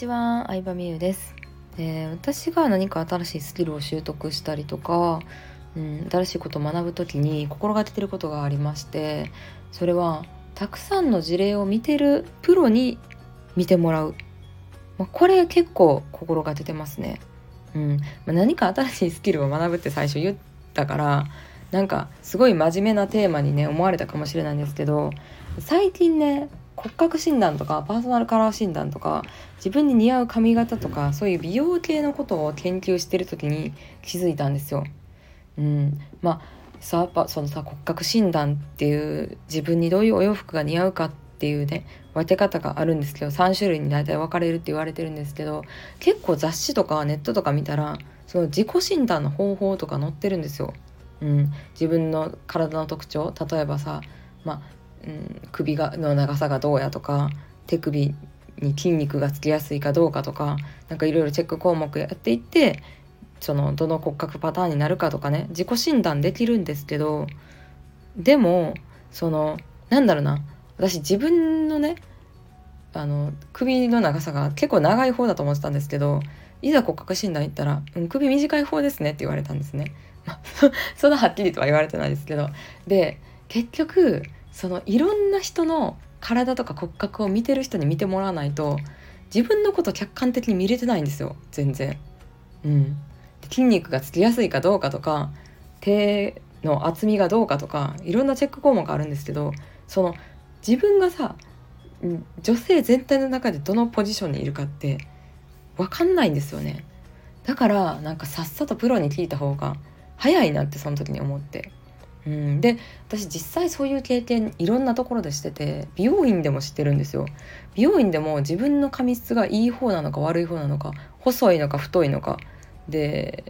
ちは、相葉美優です。で私が何か新しいスキルを習得したりとか、うん、新しいことを学ぶ時に心がけてることがありましてそれはたくさんの事例を見てるプロに見てもらう、まあ、これ結構心がけてますね。うんまあ、何か新しいスキルを学ぶって最初言ったからなんかすごい真面目なテーマにね思われたかもしれないんですけど最近ね骨格診断とかパーソナルカラー診断とか自分に似合う髪型とかそういう美容系のことを研究してる時に気づいたんですよ。うん、まあさやっぱそのさ骨格診断っていう自分にどういうお洋服が似合うかっていうね分け方があるんですけど3種類に大体分かれるって言われてるんですけど結構雑誌とかネットとか見たらその自己診断の方法とか載ってるんですよ。うん、自分の体の特徴例えばさ、まあうん、首がの長さがどうやとか手首に筋肉がつきやすいかどうかとかなんかいろいろチェック項目やっていってそのどの骨格パターンになるかとかね自己診断できるんですけどでもそのなんだろうな私自分のねあの首の長さが結構長い方だと思ってたんですけどいざ骨格診断行ったら「うん、首短い方ですね」って言われたんですね。ま そんなはっきりとは言われてないですけどで結局そのいろんな人の体とか骨格を見てる人に見てもらわないと自分のこと客観的に見れてないんですよ全然。うん、筋肉がつきやすいかどうかとか手の厚みがどうかとかいろんなチェック項目あるんですけどその自分がさ女性全体の中でどのポジションにいるかって分かんないんですよねだからなんかさっさとプロに聞いた方が早いなってその時に思って。うん、で私実際そういう経験いろんなところでしてて美容院でも知ってるんですよ。美容院でも自分の髪質がいい方なのか悪い方なのか細いのか太いのかで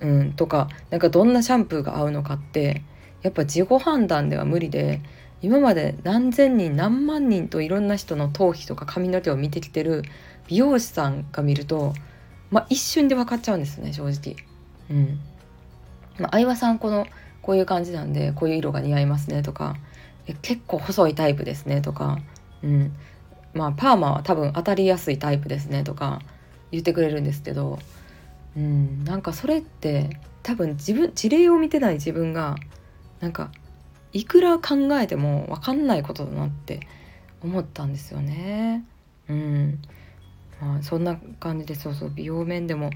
うんとかなんかどんなシャンプーが合うのかってやっぱ自己判断では無理で今まで何千人何万人といろんな人の頭皮とか髪の毛を見てきてる美容師さんが見るとまあ一瞬で分かっちゃうんですね正直。うん。まあ、相葉さんこのこういう感じなんでこういう色が似合いますねとかえ結構細いタイプですねとか、うん、まあパーマは多分当たりやすいタイプですねとか言ってくれるんですけど、うん、なんかそれって多分自分事例を見てない自分がなんかいくら考えても分かんないことだなって思ったんですよね。うん。まあ、そんな感じでそうそう美容面でも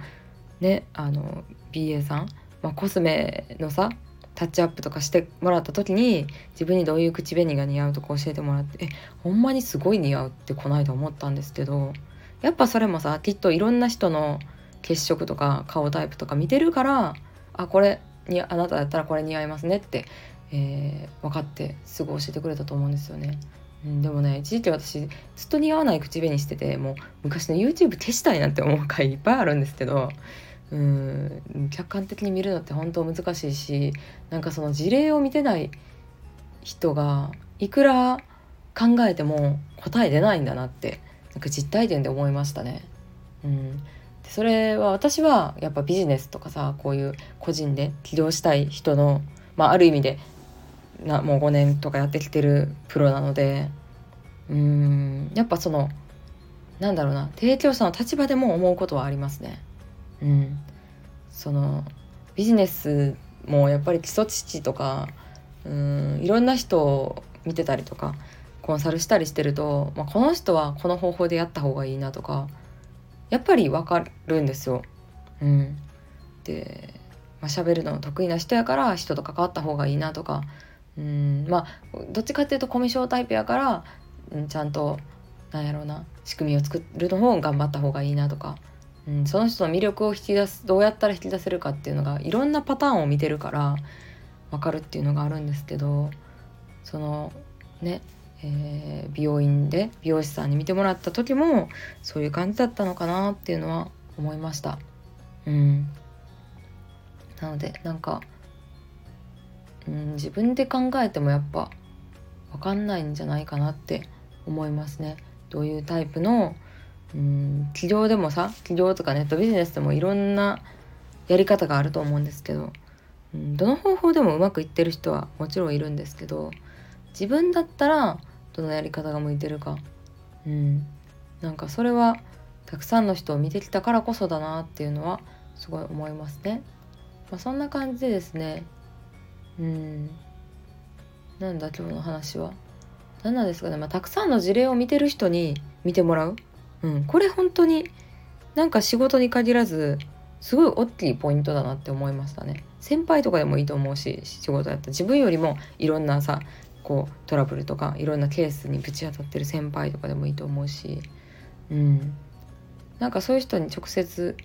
ねあの BA さん、まあ、コスメのさタッチアップとかしてもらった時に自分にどういう口紅が似合うとか教えてもらってえほんまにすごい似合うってこの間思ったんですけどやっぱそれもさきっといろんな人の血色とか顔タイプとか見てるからあこれにあなただったらこれ似合いますねって、えー分かってすぐ教えてくれたと思うんですよね。うん、でもね一時期私ずっと似合わない口紅しててもう昔の YouTube 消したいなって思う回いっぱいあるんですけどうん客観的に見るのって本当難しいしなんかその事例を見てない人がいくら考えても答え出ないんだなってなんか実体験で思いましたね。うん、でそれは私はやっぱビジネスとかさこういう個人で起業したい人の、まあ、ある意味でなもう5年とかやってきてるプロなのでうんやっぱそのなんだろうな提供者の立場でも思うことはありますね。うん、そのビジネスもやっぱり基礎知識とかうんいろんな人を見てたりとかコンサルしたりしてると、まあ、この人はこの方法でやった方がいいなとかやっぱり分かるんですよ。うん、で、まあ、喋るの得意な人やから人と関わった方がいいなとかうんまあどっちかっていうとコミュ障タイプやから、うん、ちゃんとなんやろうな仕組みを作るの方を頑張った方がいいなとか。うん、その人の魅力を引き出すどうやったら引き出せるかっていうのがいろんなパターンを見てるから分かるっていうのがあるんですけどそのね、えー美容院で美容師さんに見てもらった時もそういう感じだったのかなっていうのは思いました。うん、なのでなんか、うん、自分で考えてもやっぱ分かんないんじゃないかなって思いますね。どういうタイプのうん起業でもさ起業とかネットビジネスでもいろんなやり方があると思うんですけど、うん、どの方法でもうまくいってる人はもちろんいるんですけど自分だったらどのやり方が向いてるか、うん、なんかそれはたくさんの人を見てきたからこそだなっていうのはすごい思いますね。まあ、そんな感じでですね。うんなんだ今日の話は。何なんですかね、まあ、たくさんの事例を見てる人に見てもらう、うん、これ本当になんか仕事に限らずすごい大きいポイントだなって思いましたね。先輩とかでもいいと思うし仕事やった。自分よりもいろんなさこうトラブルとかいろんなケースにぶち当たってる先輩とかでもいいと思うしうん。なんかそういう人に直接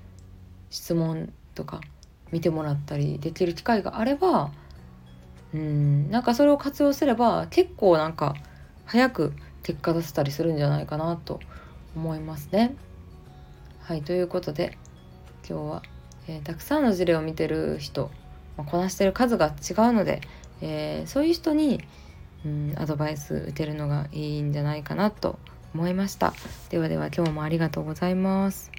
質問とか見てもらったりできる機会があればうん。なんかそれを活用すれば結構なんか早く結果出せたりするんじゃないかなと思いますね。はいということで今日は、えー、たくさんの事例を見てる人、まあ、こなしてる数が違うので、えー、そういう人にうんアドバイス打てるのがいいんじゃないかなと思いました。ではでは今日もありがとうございます。